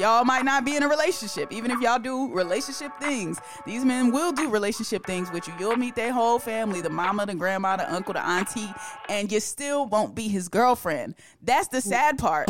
Y'all might not be in a relationship, even if y'all do relationship things. These men will do relationship things with you. You'll meet their whole family the mama, the grandma, the uncle, the auntie and you still won't be his girlfriend. That's the sad part.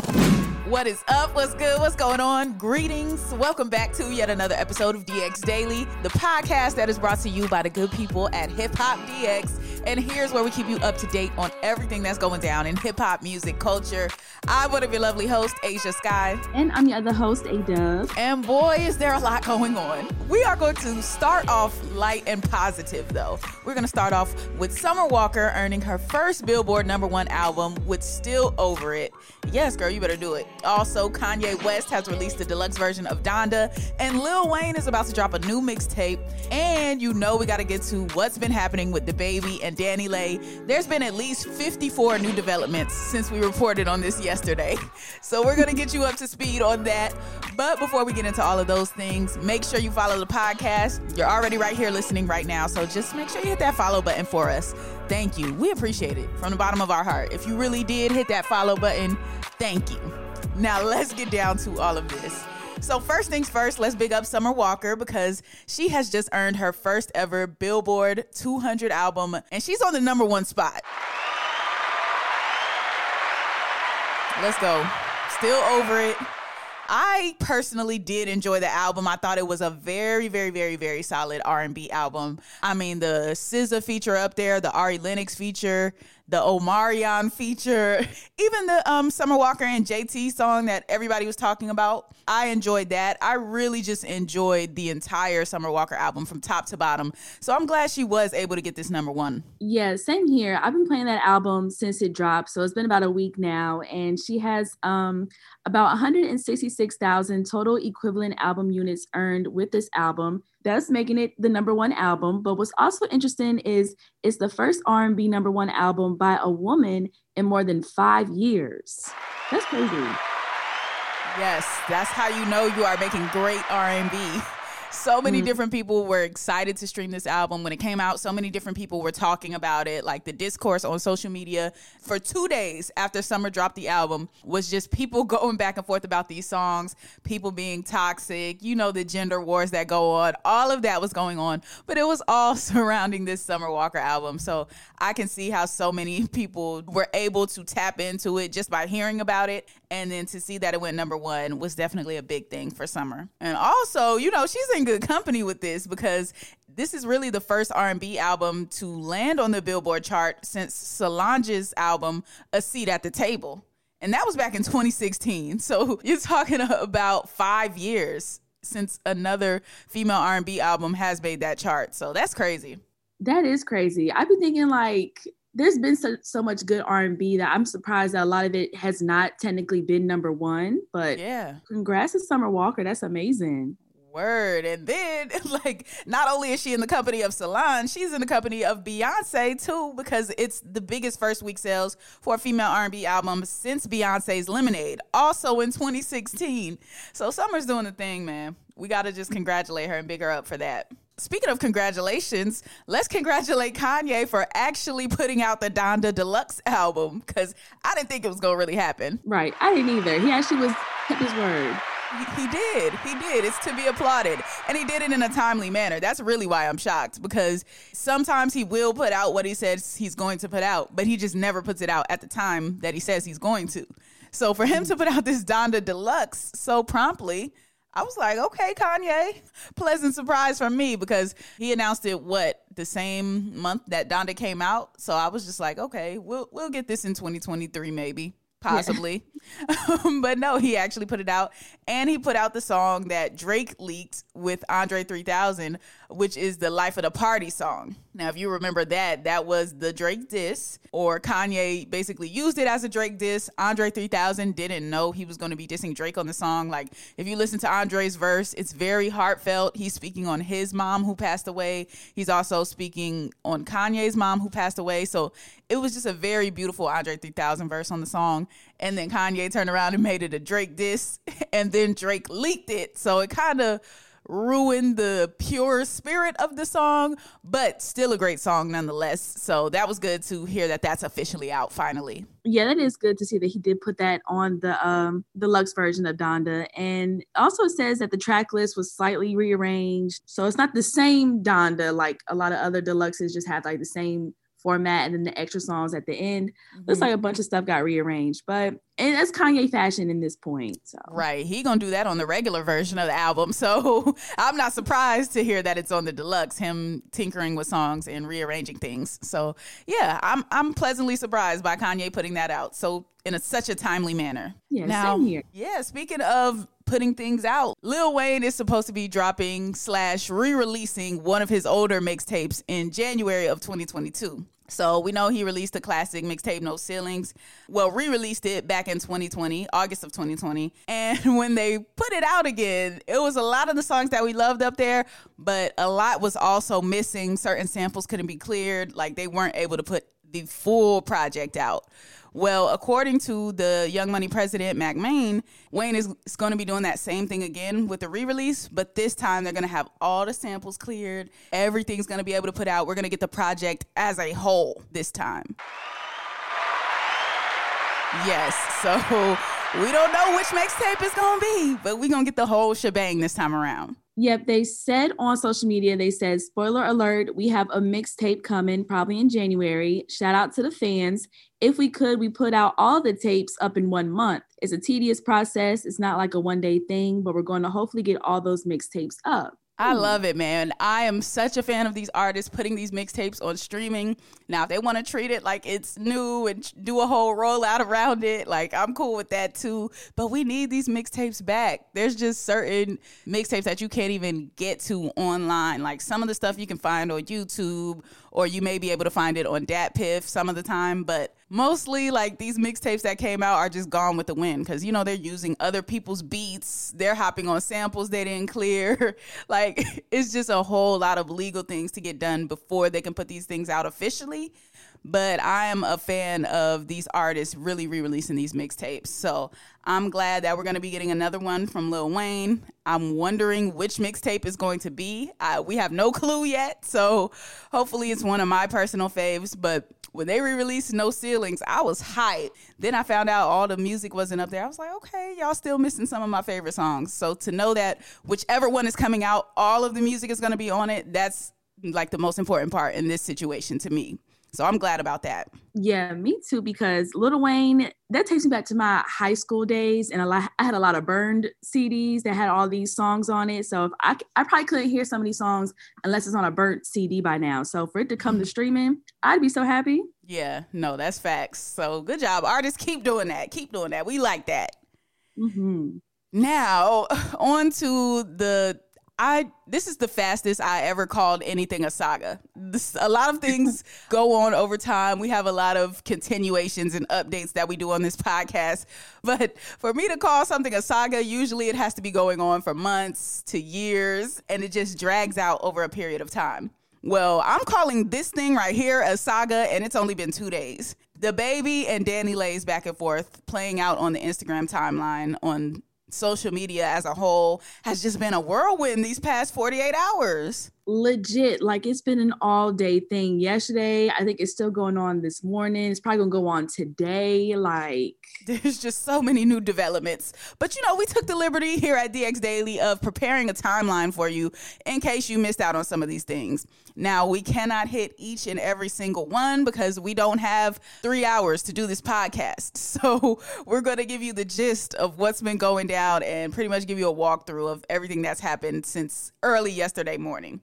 What is up? What's good? What's going on? Greetings. Welcome back to yet another episode of DX Daily, the podcast that is brought to you by the good people at Hip Hop DX. And here's where we keep you up to date on everything that's going down in hip hop music culture. I'm one of your lovely hosts, Ashia Skye. And I'm your other host, A Dub. And boy, is there a lot going on. We are going to start off light and positive, though. We're going to start off with Summer Walker earning her first Billboard number one album with Still Over It. Yes, girl, you better do it. Also, Kanye West has released a deluxe version of Donda, and Lil Wayne is about to drop a new mixtape. And you know we got to get to what's been happening with the baby and DaniLeigh. There's been at least 54 new developments since we reported on this yesterday. So we're gonna get you up to speed on that. But before we get into all of those things, make sure you follow the podcast. You're already right here listening right now, so just make sure you hit that follow button for us. Thank you. We appreciate it from the bottom of our heart. If you really did hit that follow button, thank you. Now let's get down to all of this. So first things first, let's big up Summer Walker because she has just earned her first ever Billboard 200 album and she's on the number 1 spot. Let's go. Still over it. I personally did enjoy the album. I thought it was a very, very, very, very solid R&B album. I mean, the SZA feature up there, the Ari Lennox feature, the Omarion feature, even the um, Summer Walker and JT song that everybody was talking about. I enjoyed that. I really just enjoyed the entire Summer Walker album from top to bottom. So I'm glad she was able to get this number one. Yeah, same here. I've been playing that album since it dropped. So it's been about a week now. And she has um, about 166,000 total equivalent album units earned with this album thus making it the number one album. But what's also interesting is it's the first R&B number one album by a woman in more than five years. That's crazy. Yes, that's how you know you are making great R&B so many mm-hmm. different people were excited to stream this album when it came out. So many different people were talking about it. Like the discourse on social media for two days after Summer dropped the album was just people going back and forth about these songs, people being toxic, you know, the gender wars that go on. All of that was going on, but it was all surrounding this Summer Walker album. So I can see how so many people were able to tap into it just by hearing about it. And then to see that it went number one was definitely a big thing for Summer. And also, you know, she's in good company with this because this is really the first R&B album to land on the Billboard chart since Solange's album A Seat at the Table. And that was back in 2016. So you're talking about 5 years since another female R&B album has made that chart. So that's crazy. That is crazy. I've been thinking like there's been so, so much good r&b that i'm surprised that a lot of it has not technically been number one but yeah. congrats to summer walker. That's amazing Word. And then, like, not only is she in the company of Solange, she's in the company of Beyonce too, because it's the biggest first week sales for a female R&B album since Beyonce's Lemonade, also in 2016. So Summer's doing the thing, man. We got to just congratulate her and big her up for that. Speaking of congratulations, let's congratulate Kanye for actually putting out the Donda Deluxe album because I didn't think it was going to really happen. Right. I didn't either. He actually was kept his word. He did. He did. It's to be applauded. And he did it in a timely manner. That's really why I'm shocked because sometimes he will put out what he says he's going to put out, but he just never puts it out at the time that he says he's going to. So for him to put out this Donda Deluxe so promptly, I was like, okay, Kanye. Pleasant surprise for me because he announced it what the same month that Donda came out. So I was just like, okay, we'll we'll get this in 2023 maybe possibly. Yeah. but no, he actually put it out. And he put out the song that Drake leaked with Andre 3000, which is the Life of the Party song. Now, if you remember that, that was the Drake diss, or Kanye basically used it as a Drake diss. Andre 3000 didn't know he was going to be dissing Drake on the song. Like, if you listen to Andre's verse, it's very heartfelt. He's speaking on his mom who passed away. He's also speaking on Kanye's mom who passed away. So it was just a very beautiful Andre 3000 verse on the song. And then Kanye turned around and made it a Drake diss, and then Drake leaked it. So it kind of ruined the pure spirit of the song, but still a great song nonetheless. So that was good to hear that that's officially out finally. Yeah, that is good to see that he did put that on the um deluxe version of Donda. And also says that the track list was slightly rearranged. So it's not the same Donda like a lot of other deluxes just have like the same format and then the extra songs at the end. Mm-hmm. Looks like a bunch of stuff got rearranged, but and that's Kanye fashion in this point. So right, he gonna do that on the regular version of the album. So I'm not surprised to hear that it's on the deluxe. Him tinkering with songs and rearranging things. So yeah, I'm I'm pleasantly surprised by Kanye putting that out. So in a, such a timely manner. Yeah, now, same here. Yeah, speaking of putting things out. Lil Wayne is supposed to be dropping slash re-releasing one of his older mixtapes in January of 2022. So we know he released the classic mixtape No Ceilings. Well, re-released it back in 2020, August of 2020. And when they put it out again, it was a lot of the songs that we loved up there, but a lot was also missing. Certain samples couldn't be cleared, like they weren't able to put the full project out. Well, according to the Young Money president, Mack Maine, Wayne is, is going to be doing that same thing again with the re release, but this time they're going to have all the samples cleared. Everything's going to be able to put out. We're going to get the project as a whole this time. Yes, so we don't know which mixtape it's going to be, but we're going to get the whole shebang this time around. Yep, they said on social media, they said, spoiler alert, we have a mixtape coming probably in January. Shout out to the fans. If we could, we put out all the tapes up in one month. It's a tedious process. It's not like a one day thing, but we're going to hopefully get all those mixtapes up. I love it, man. I am such a fan of these artists putting these mixtapes on streaming. Now, if they want to treat it like it's new and do a whole rollout around it, like I'm cool with that too. But we need these mixtapes back. There's just certain mixtapes that you can't even get to online. Like some of the stuff you can find on YouTube or you may be able to find it on DatPiff some of the time. But mostly, like these mixtapes that came out are just gone with the wind because you know they're using other people's beats, they're hopping on samples they didn't clear. like it's just a whole lot of legal things to get done before they can put these things out officially but I am a fan of these artists really re releasing these mixtapes. So I'm glad that we're going to be getting another one from Lil Wayne. I'm wondering which mixtape is going to be. we have no clue yet. So hopefully it's one of my personal faves. But when they re-released No Ceilings, I was hyped. Then I found out all the music wasn't up there. I was like, okay, y'all still missing some of my favorite songs. So to know that whichever one is coming out, all of the music is going to be on it, that's like the most important part in this situation to me. So I'm glad about that. Yeah, me too. Because Lil Wayne, that takes me back to my high school days, and a lot. I had a lot of burned CDs that had all these songs on it. So if I, I probably couldn't hear some of these songs unless it's on a burnt CD by now. So for it to come to streaming, I'd be so happy. Yeah, no, that's facts. So good job, artists. Keep doing that. Keep doing that. We like that. Mm-hmm. Now on to the I this is the fastest I ever called anything a saga. This, a lot of things go on over time. We have a lot of continuations and updates that we do on this podcast. But for me to call something a saga, usually it has to be going on for months to years and it just drags out over a period of time. Well, I'm calling this thing right here a saga and it's only been 2 days. The baby and DaniLeigh's back and forth playing out on the Instagram timeline on social media as a whole has just been a whirlwind these past 48 hours. Legit like it's been an all day thing. Yesterday i think it's still going on this morning. It's probably gonna go on today like there's just so many new developments. But you know we took the liberty here at dx daily of preparing a timeline for you in case you missed out on some of these things. Now we cannot hit each and every single one because we don't have three hours to do this podcast. So we're gonna give you the gist of what's been going down and pretty much give you a walkthrough of everything that's happened since early yesterday morning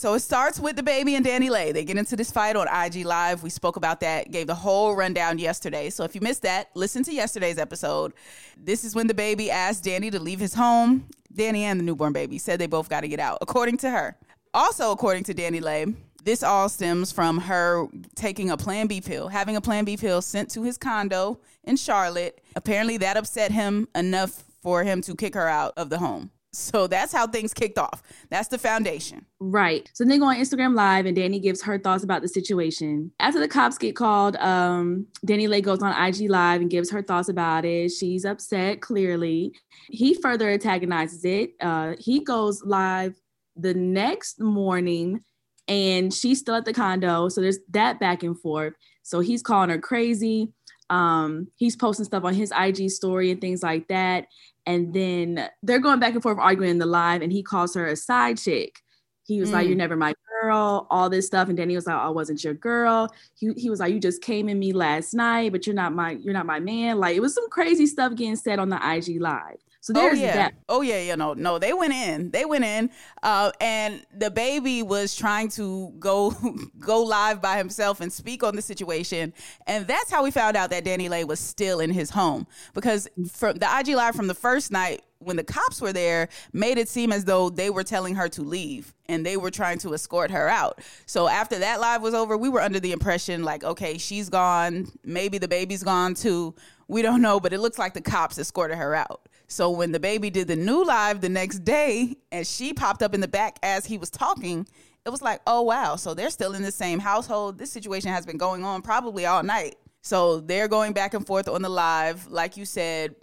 so it starts with the baby and DaniLeigh. They get into this fight on IG Live. We spoke about that, gave the whole rundown yesterday. So if you missed that, listen to yesterday's episode. This is when the baby asked Danny to leave his home. Danny and the newborn baby said they both got to get out, according to her. Also, according to DaniLeigh, this all stems from her taking a Plan B pill, having a Plan B pill sent to his condo in Charlotte. Apparently, that upset him enough for him to kick her out of the home. So that's how things kicked off. That's the foundation. Right. So they go on Instagram Live and Danny gives her thoughts about the situation. After the cops get called, um, DaniLeigh goes on IG Live and gives her thoughts about it. She's upset, clearly. He further antagonizes it. Uh, he goes live the next morning and she's still at the condo. So there's that back and forth. So he's calling her crazy. Um, he's posting stuff on his IG story and things like that. And then they're going back and forth arguing in the live, and he calls her a side chick. He was mm. like, You're never my girl, all this stuff. And then he was like, I wasn't your girl. He, he was like, You just came in me last night, but you're not my you're not my man. Like it was some crazy stuff getting said on the IG live. So there's oh, yeah. that. Oh yeah, you know, no, they went in. They went in. Uh, and baby was trying to go go live by himself and speak on the situation. And that's how we found out that DaniLeigh was still in his home. Because from the IG live from the first night when the cops were there made it seem as though they were telling her to leave and they were trying to escort her out. So after that live was over, we were under the impression like, okay, she's gone. Maybe the baby's gone too. We don't know, but it looks like the cops escorted her out. So when the baby did the new live the next day and she popped up in the back as he was talking, it was like, oh wow, so they're still in the same household. This situation has been going on probably all night. So they're going back and forth on the live, like you said.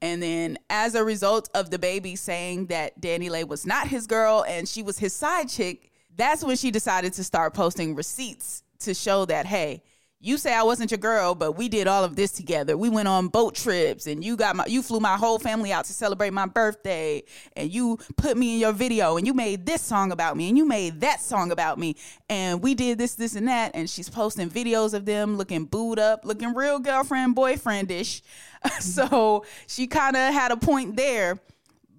And then as a result of the baby saying that DaniLeigh was not his girl and she was his side chick, that's when she decided to start posting receipts to show that, hey, you say I wasn't your girl, but we did all of this together. We went on boat trips and you got my you flew my whole family out to celebrate my birthday and you put me in your video and you made this song about me and you made that song about me and we did this this and that and she's posting videos of them looking booed up, looking real girlfriend boyfriendish. so she kind of had a point there,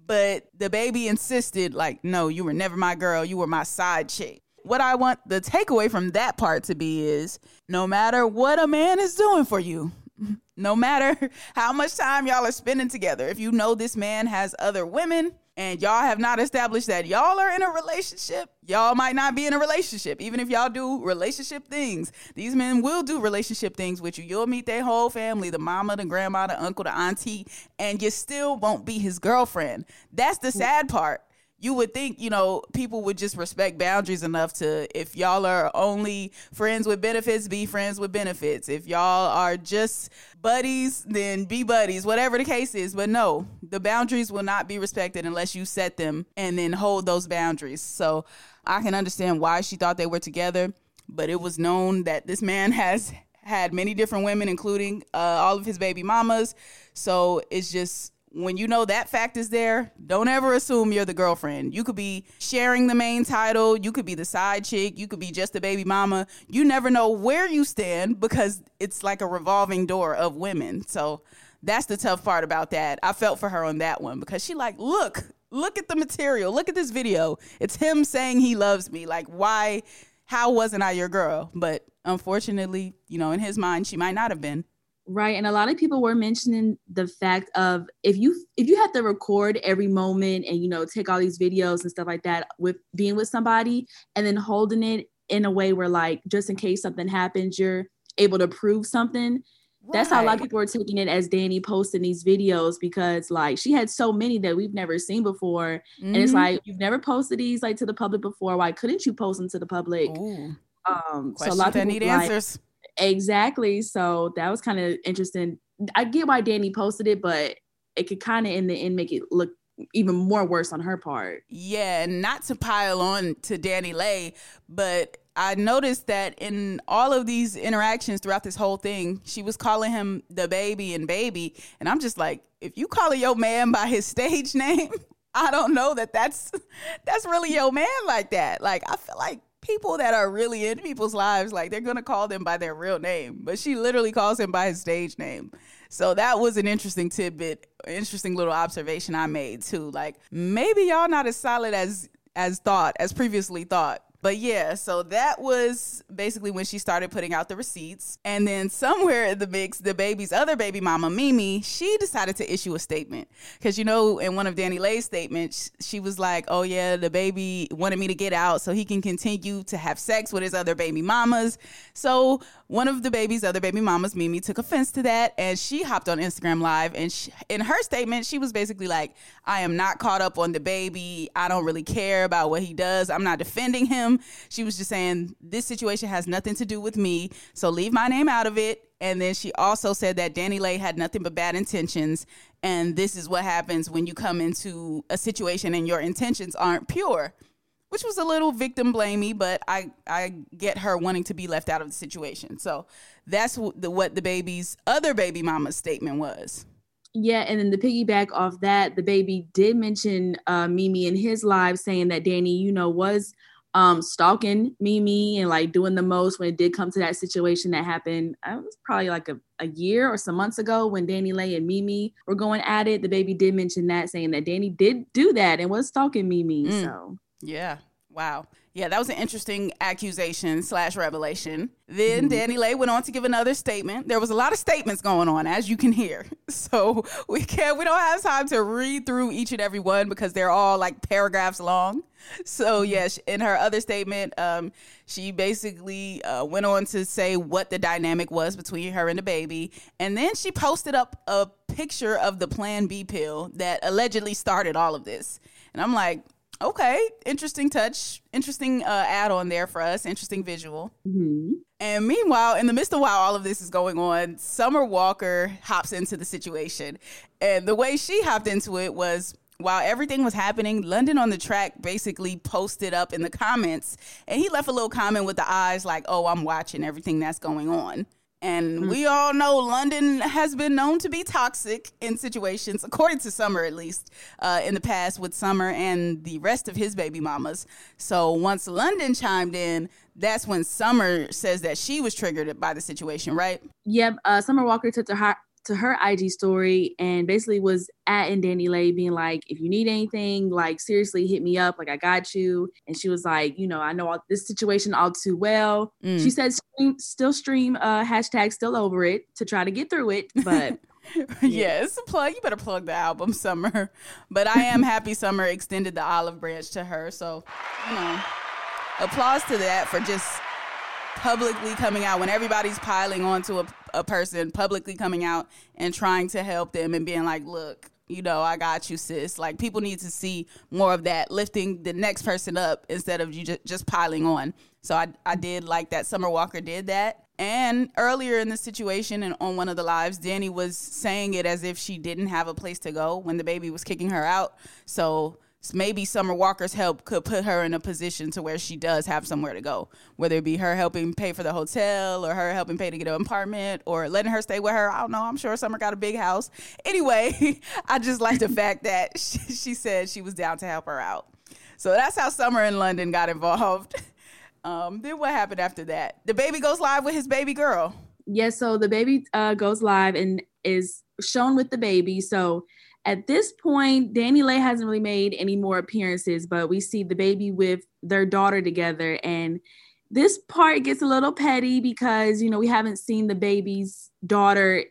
but the baby insisted like no, you were never my girl, you were my side chick what I want the takeaway from that part to be is no matter what a man is doing for you, no matter how much time y'all are spending together, if you know this man has other women and y'all have not established that y'all are in a relationship, y'all might not be in a relationship. Even if y'all do relationship things, these men will do relationship things with you. You'll meet their whole family the mama, the grandma, the uncle, the auntie and you still won't be his girlfriend. That's the sad part you would think, you know, people would just respect boundaries enough to, if y'all are only friends with benefits, be friends with benefits. If y'all are just buddies, then be buddies, whatever the case is. But no, the boundaries will not be respected unless you set them and then hold those boundaries. So I can understand why she thought they were together, but it was known that this man has had many different women, including uh, all of his baby mamas. So it's just when you know that fact is there, don't ever assume you're the girlfriend. You could be sharing the main title, you could be the side chick, you could be just a baby mama. You never know where you stand because it's like a revolving door of women. So that's the tough part about that. I felt for her on that one because she like, look, look at the material. Look at this video. It's him saying he loves me. Like why how wasn't I your girl? But unfortunately, you know, in his mind she might not have been. Right. And a lot of people were mentioning the fact of if you if you have to record every moment and you know take all these videos and stuff like that with being with somebody and then holding it in a way where like just in case something happens, you're able to prove something. Right. That's how a lot of people are taking it as Danny posting these videos because like she had so many that we've never seen before. Mm-hmm. And it's mm-hmm. like you've never posted these like to the public before. Why couldn't you post them to the public? Ooh. Um Questions so a lot of people need like, answers Exactly. So that was kind of interesting. I get why Danny posted it, but it could kind of in the end make it look even more worse on her part. Yeah, not to pile on to DaniLeigh, but I noticed that in all of these interactions throughout this whole thing, she was calling him the baby and baby, and I'm just like, if you calling your man by his stage name, I don't know that that's that's really your man like that. Like I feel like people that are really in people's lives, like they're gonna call them by their real name, but she literally calls him by his stage name. So that was an interesting tidbit, interesting little observation I made too. Like maybe y'all not as solid as as thought, as previously thought. But yeah, so that was basically when she started putting out the receipts. And then somewhere in the mix, the baby's other baby mama, Mimi, she decided to issue a statement. Because, you know, in one of DaniLeigh's statements, she was like, oh, yeah, the baby wanted me to get out so he can continue to have sex with his other baby mamas. So one of the baby's other baby mamas, Mimi, took offense to that. And she hopped on Instagram Live. And she, in her statement, she was basically like, I am not caught up on the baby. I don't really care about what he does. I'm not defending him. She was just saying, This situation has nothing to do with me. So leave my name out of it. And then she also said that DaniLeigh had nothing but bad intentions. And this is what happens when you come into a situation and your intentions aren't pure, which was a little victim blamey, but I, I get her wanting to be left out of the situation. So that's what the, what the baby's other baby mama's statement was. Yeah, and then the piggyback off that, the baby did mention uh, Mimi in his live saying that Danny, you know, was um, stalking Mimi and like doing the most when it did come to that situation that happened. Uh, it was probably like a, a year or some months ago when DaniLeigh and Mimi were going at it. The baby did mention that, saying that Danny did do that and was stalking Mimi. Mm. So yeah, wow. Yeah, that was an interesting accusation slash revelation. Then mm-hmm. DaniLeigh went on to give another statement. There was a lot of statements going on, as you can hear. So we can't, we don't have time to read through each and every one because they're all like paragraphs long. So mm-hmm. yes, in her other statement, um, she basically uh, went on to say what the dynamic was between her and the baby, and then she posted up a picture of the Plan B pill that allegedly started all of this. And I'm like, Okay, interesting touch, interesting uh, add on there for us, interesting visual. Mm-hmm. And meanwhile, in the midst of while all of this is going on, Summer Walker hops into the situation. And the way she hopped into it was while everything was happening, London on the track basically posted up in the comments and he left a little comment with the eyes like, oh, I'm watching everything that's going on. And mm-hmm. we all know London has been known to be toxic in situations, according to Summer at least, uh, in the past with Summer and the rest of his baby mamas. So once London chimed in, that's when Summer says that she was triggered by the situation, right? Yep. Uh, Summer Walker took to her to her IG story and basically was at and DaniLeigh being like, if you need anything, like seriously hit me up. Like I got you. And she was like, you know, I know all, this situation all too well. Mm. She said stream, still stream uh hashtag still over it to try to get through it. But yeah, it's a plug. You better plug the album Summer. But I am happy Summer extended the olive branch to her. So, you know, applause to that for just publicly coming out when everybody's piling onto a, a person, publicly coming out and trying to help them and being like, look, you know, I got you, sis. Like people need to see more of that, lifting the next person up instead of you just, just piling on. So I, I did like that Summer Walker did that. And earlier in the situation and on one of the lives, Danny was saying it as if she didn't have a place to go when the baby was kicking her out. So maybe Summer Walker's help could put her in a position to where she does have somewhere to go, whether it be her helping pay for the hotel or her helping pay to get an apartment or letting her stay with her. I don't know. I'm sure Summer got a big house. Anyway, I just like the fact that she, she, said she was down to help her out. So that's how Summer in London got involved. Um, then what happened after that? The baby goes live with his baby girl. Yeah, so the baby uh, goes live and is shown with the baby. So at this point, DaniLeigh hasn't really made any more appearances, but we see the baby with their daughter together. And this part gets a little petty because, you know, we haven't seen the baby's daughter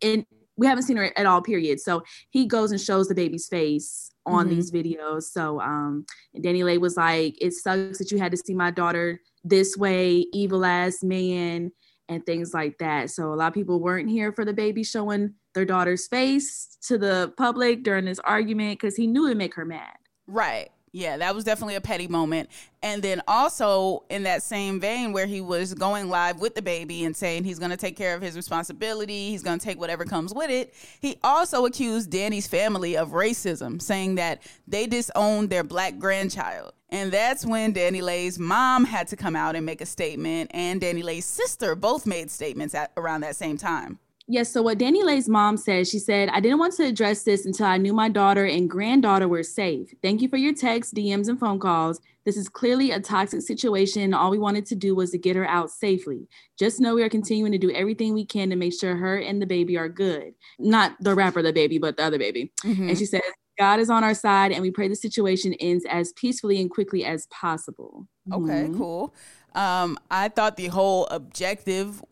in, we haven't seen her at all, period. So he goes and shows the baby's face on mm-hmm. these videos. So um DaniLeigh was like, it sucks that you had to see my daughter this way, evil ass man, and things like that. So a lot of people weren't here for the baby showing their daughter's face to the public during this argument because he knew it'd make her mad. Right. Yeah, that was definitely a petty moment. And then also in that same vein where he was going live with the baby and saying he's going to take care of his responsibility, he's going to take whatever comes with it, he also accused Danny's family of racism, saying that they disowned their black grandchild. And that's when DaniLeigh's mom had to come out and make a statement, and DaniLeigh's sister both made statements at around that same time. Yes. So what DaniLeigh's mom said, she said, I didn't want to address this until I knew my daughter and granddaughter were safe. Thank you for your texts, DMs, and phone calls. This is clearly a toxic situation. All we wanted to do was to get her out safely. Just know we are continuing to do everything we can to make sure her and the baby are good. Not the rapper, the baby, but the other baby. Mm-hmm. And she says, God is on our side, and we pray the situation ends as peacefully and quickly as possible. Okay, mm-hmm. cool. Um, I thought the whole objective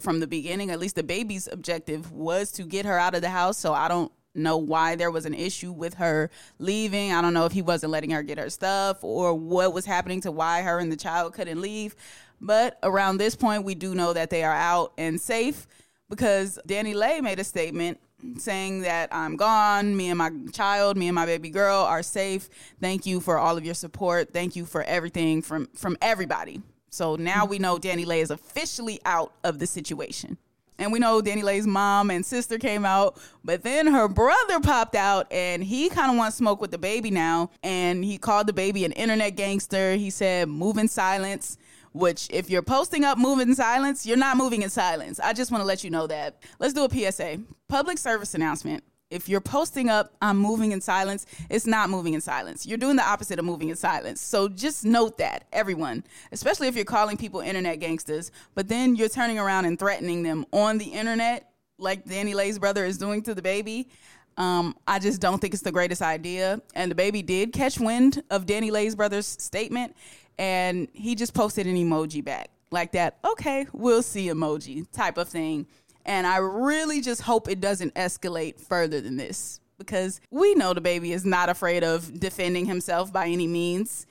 from the beginning, at least the baby's objective, was to get her out of the house. So I don't know why there was an issue with her leaving. I don't know if he wasn't letting her get her stuff or what was happening to why her and the child couldn't leave. But around this point, we do know that they are out and safe because DaniLeigh made a statement saying that I'm gone. Me and my child, me and my baby girl are safe. Thank you for all of your support. Thank you for everything from from everybody. So now we know DaniLeigh is officially out of the situation. And we know DaniLeigh's mom and sister came out, but then her brother popped out and he kind of wants smoke with the baby now. And he called the baby an internet gangster. He said, move in silence which if you're posting up move in silence, you're not moving in silence. I just want to let you know that. Let's do a PSA. Public service announcement. If you're posting up, I'm moving in silence, it's not moving in silence. You're doing the opposite of moving in silence. So just note that, everyone, especially if you're calling people internet gangsters, but then you're turning around and threatening them on the internet, like DaniLeigh's brother is doing to the baby. Um, I just don't think it's the greatest idea. And the baby did catch wind of DaniLeigh's brother's statement and he just posted an emoji back like that. Okay, we'll see emoji type of thing. And I really just hope it doesn't escalate further than this because we know the baby is not afraid of defending himself by any means.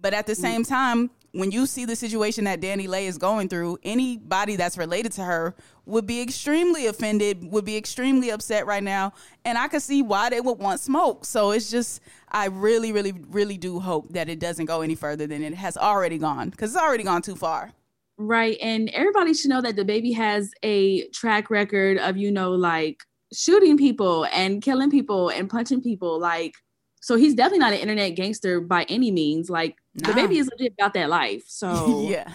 But at the mm. same time, when you see the situation that DaniLeigh is going through, anybody that's related to her would be extremely offended, would be extremely upset right now. And I could see why they would want smoke. So it's just, I really, really, really do hope that it doesn't go any further than it has already gone because it's already gone too far. Right. And everybody should know that the baby has a track record of, you know, like shooting people and killing people and punching people. Like, so he's definitely not an internet gangster by any means. Like nah. the baby is legit about that life. So yeah,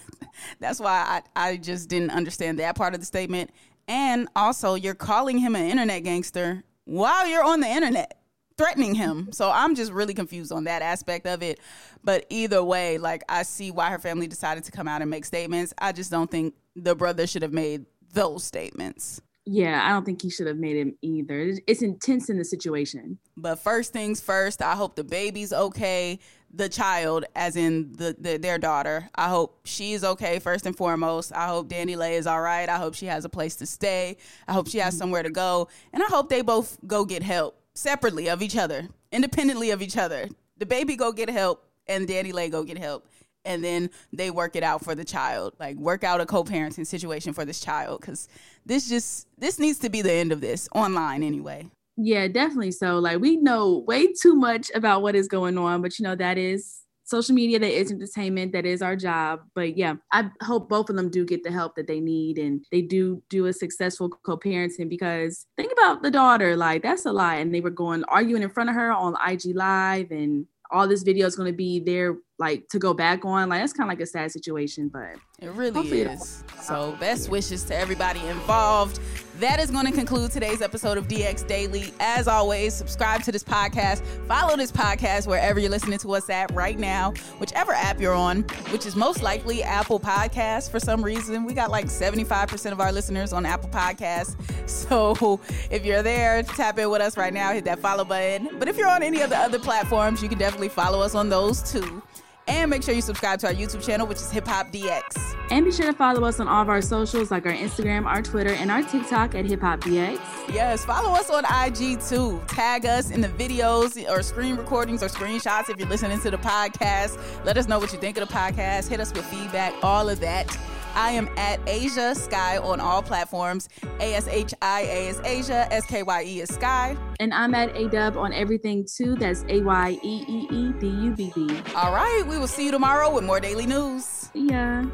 that's why I, I just didn't understand that part of the statement. And also, you're calling him an internet gangster while you're on the internet threatening him. So I'm just really confused on that aspect of it. But either way, like I see why her family decided to come out and make statements. I just don't think the brother should have made those statements. Yeah, I don't think he should have made him either. It's intense in the situation. But first things first, I hope the baby's okay. The child, as in the, the their daughter, I hope she's okay first and foremost. I hope DaniLeigh is all right. I hope she has a place to stay. I hope she has mm-hmm. somewhere to go, and I hope they both go get help separately of each other, independently of each other. The baby go get help, and DaniLeigh go get help and then they work it out for the child like work out a co-parenting situation for this child because this just this needs to be the end of this online anyway. Yeah, definitely. So like we know way too much about what is going on, but you know that is social media that is entertainment that is our job but yeah i hope both of them do get the help that they need and they do do a successful co-parenting because think about the daughter like that's a lie and they were going arguing in front of her on ig live and all this video is going to be there like to go back on. Like that's kind of like a sad situation but it really is. So best wishes to everybody involved that is going to conclude today's episode of DX Daily. As always, subscribe to this podcast, follow this podcast wherever you're listening to us at right now, whichever app you're on, which is most likely Apple Podcasts for some reason. We got like 75% of our listeners on Apple Podcasts. So if you're there, tap in with us right now, hit that follow button. But if you're on any of the other platforms, you can definitely follow us on those too. And make sure you subscribe to our YouTube channel, which is Hip Hop DX. And be sure to follow us on all of our socials, like our Instagram, our Twitter, and our TikTok at Hip Hop DX. Yes, follow us on IG too. Tag us in the videos or screen recordings or screenshots if you're listening to the podcast. Let us know what you think of the podcast. Hit us with feedback, all of that. I am at Ashia Skye on all platforms. A S H I A is Ashia, S K Y E is Skye. And I'm at A Dub on everything too. That's A Y E E E D U B B. All right, we will see you tomorrow with more daily news. Yeah.